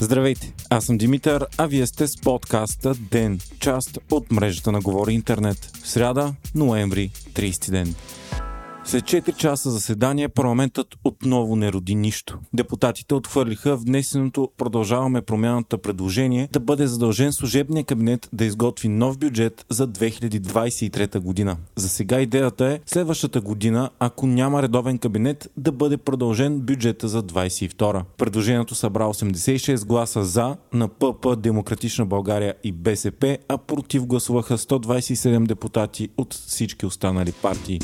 Здравейте, аз съм Димитър, а вие сте с подкаста ДЕН, част от мрежата на Говори Интернет. Сряда, ноември, 30 ден. След 4 часа заседание парламентът отново не роди нищо. Депутатите отхвърлиха внесеното продължаваме промяната предложение да бъде задължен служебния кабинет да изготви нов бюджет за 2023 година. За сега идеята е следващата година, ако няма редовен кабинет, да бъде продължен бюджета за 2022. Предложението събра 86 гласа за на ПП Демократична България и БСП, а против гласуваха 127 депутати от всички останали партии.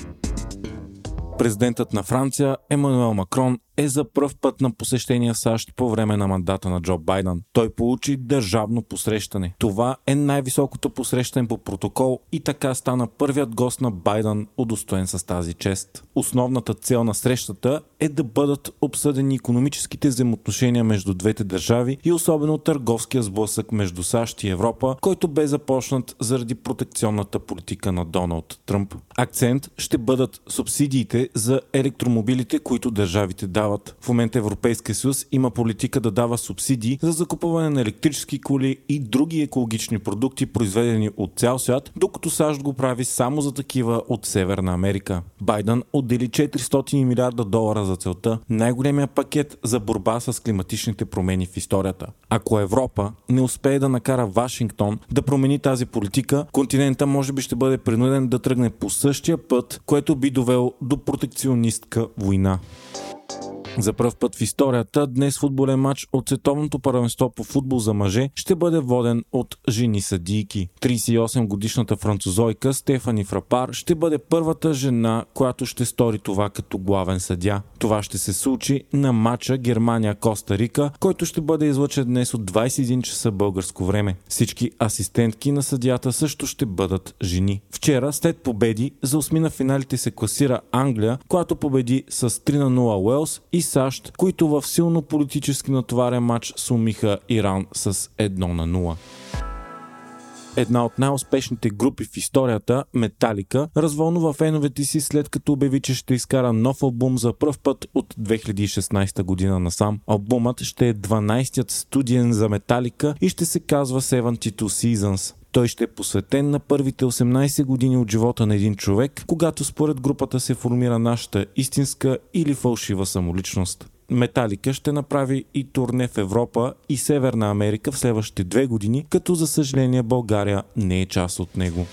Президентът на Франция Емануел Макрон е за пръв път на посещение в САЩ по време на мандата на Джо Байден. Той получи държавно посрещане. Това е най-високото посрещане по протокол и така стана първият гост на Байден, удостоен с тази чест. Основната цел на срещата е да бъдат обсъдени економическите взаимоотношения между двете държави и особено търговския сблъсък между САЩ и Европа, който бе започнат заради протекционната политика на Доналд Тръмп. Акцент ще бъдат субсидиите за електромобилите, които държавите дават дават. В момента Европейския съюз има политика да дава субсидии за закупуване на електрически коли и други екологични продукти, произведени от цял свят, докато САЩ го прави само за такива от Северна Америка. Байден отдели 400 милиарда долара за целта, най-големия пакет за борба с климатичните промени в историята. Ако Европа не успее да накара Вашингтон да промени тази политика, континента може би ще бъде принуден да тръгне по същия път, което би довело до протекционистка война. За първ път в историята днес футболен матч от световното първенство по футбол за мъже ще бъде воден от жени съдийки. 38 годишната французойка Стефани Фрапар ще бъде първата жена, която ще стори това като главен съдя. Това ще се случи на матча Германия-Коста Рика, който ще бъде излъчен днес от 21 часа българско време. Всички асистентки на съдята също ще бъдат жени. Вчера, след победи, за осмина финалите се класира Англия, която победи с 3 на 0 Уелс и САЩ, които в силно политически натоварен матч сумиха Иран с 1 на 0 една от най-успешните групи в историята, Металика, развълнува феновете си след като обяви, че ще изкара нов албум за първ път от 2016 година насам. Албумът ще е 12-тият студиен за Металика и ще се казва 72 Seasons. Той ще е посветен на първите 18 години от живота на един човек, когато според групата се формира нашата истинска или фалшива самоличност. Металика ще направи и турне в Европа и Северна Америка в следващите две години, като за съжаление България не е част от него.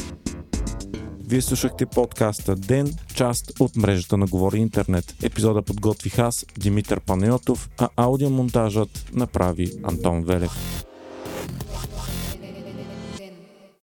Вие слушахте подкаста Ден, част от мрежата на Говори Интернет. Епизода подготвих аз, Димитър Панайотов, а аудиомонтажът направи Антон Велев.